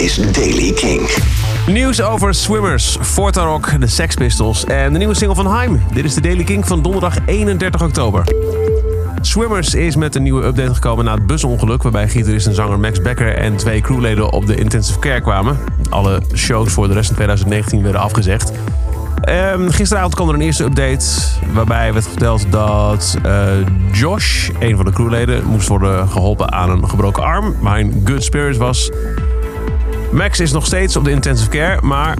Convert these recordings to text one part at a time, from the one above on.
is Daily King. Nieuws over Swimmers, Fortarok, de Sex Pistols en de nieuwe single van Haim. Dit is de Daily King van donderdag 31 oktober. Swimmers is met een nieuwe update gekomen na het busongeluk... waarbij gitarist en zanger Max Becker en twee crewleden op de intensive care kwamen. Alle shows voor de rest van 2019 werden afgezegd. Ehm, gisteravond kwam er een eerste update waarbij werd verteld dat eh, Josh, een van de crewleden, moest worden geholpen aan een gebroken arm, maar in good spirit was. Max is nog steeds op de intensive care, maar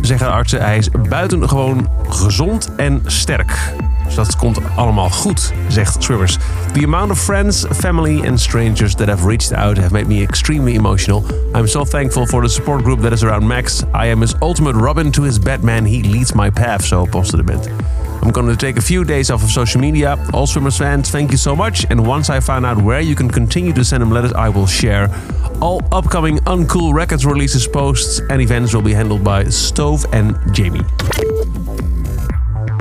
zeggen de artsen, hij is buitengewoon gezond en sterk. Dus dat komt allemaal goed, zegt Swimmers. The amount of friends, family and strangers that have reached out have made me extremely emotional. I'm so thankful for the support group that is around Max. I am his ultimate Robin to his Batman. He leads my path, zo postte de band. I'm going to take a few days off of social media. All Swimmers fans, thank you so much. And once I find out where you can continue to send him letters, I will share. All upcoming Uncool Records releases, posts, and events will be handled by Stove and Jamie.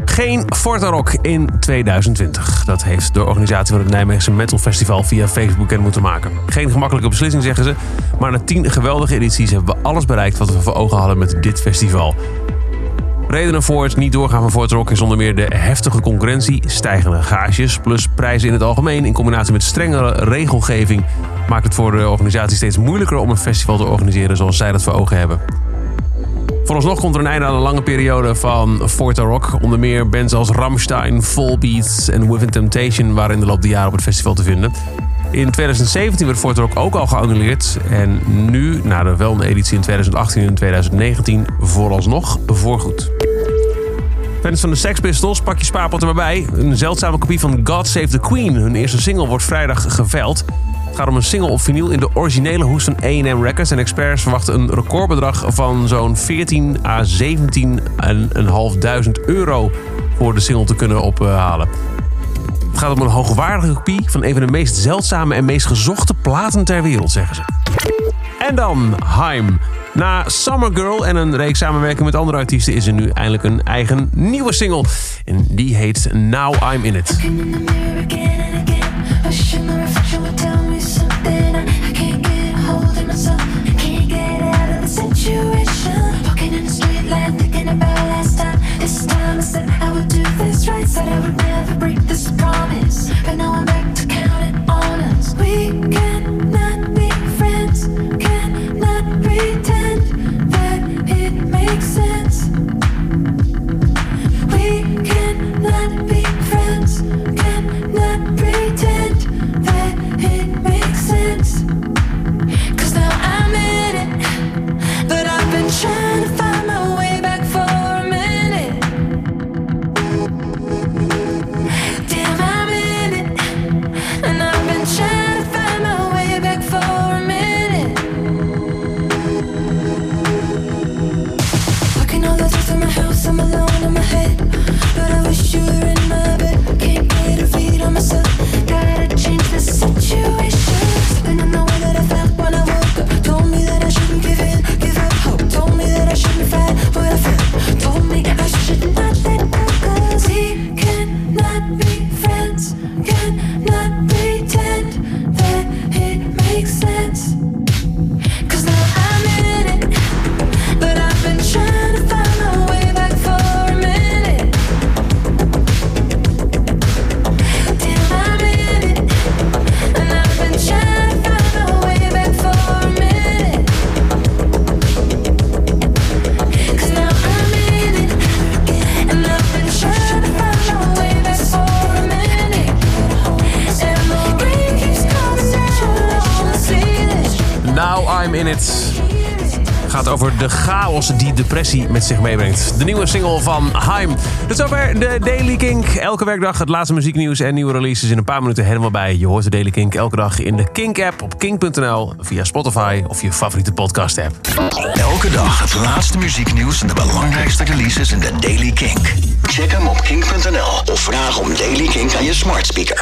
Geen Fortarok in 2020. Dat heeft de organisatie van het Nijmeegse Metal Festival via Facebook bekend moeten maken. Geen gemakkelijke beslissing, zeggen ze. Maar na tien geweldige edities hebben we alles bereikt wat we voor ogen hadden met dit festival. Redenen voor het niet doorgaan van Fortarok is onder meer de heftige concurrentie, stijgende gages, plus prijzen in het algemeen in combinatie met strengere regelgeving maakt het voor de organisatie steeds moeilijker om een festival te organiseren zoals zij dat voor ogen hebben. Vooralsnog komt er een einde aan een lange periode van Fortarok. Onder meer bands als Rammstein, Volbeat en Within Temptation waren in de loop der jaren op het festival te vinden. In 2017 werd Fortarok ook al geannuleerd. En nu, na de wel editie in 2018 en 2019, vooralsnog voorgoed. Fans van de Sex Pistols, pak je spaarpot er maar bij. Een zeldzame kopie van God Save the Queen. Hun eerste single wordt vrijdag geveld. Het gaat om een single op vinyl in de originele hoes van A&M Records. En experts verwachten een recordbedrag van zo'n 14 à 17.500 euro voor de single te kunnen ophalen. Gaat om een hoogwaardige kopie van een van de meest zeldzame en meest gezochte platen ter wereld, zeggen ze. En dan Haim. Na Summer Girl en een reeks samenwerking met andere artiesten is er nu eindelijk een eigen nieuwe single. En die heet Now I'm In It. Said I would never break this promise, but now Now I'm In It. gaat over de chaos die depressie met zich meebrengt. De nieuwe single van Haim. Tot zover de Daily Kink. Elke werkdag het laatste muzieknieuws en nieuwe releases in een paar minuten helemaal bij. Je hoort de Daily Kink elke dag in de Kink-app op kink.nl, via Spotify of je favoriete podcast-app. Elke dag het laatste muzieknieuws en de belangrijkste releases in de Daily Kink. Check hem op kink.nl of vraag om Daily Kink aan je smart speaker.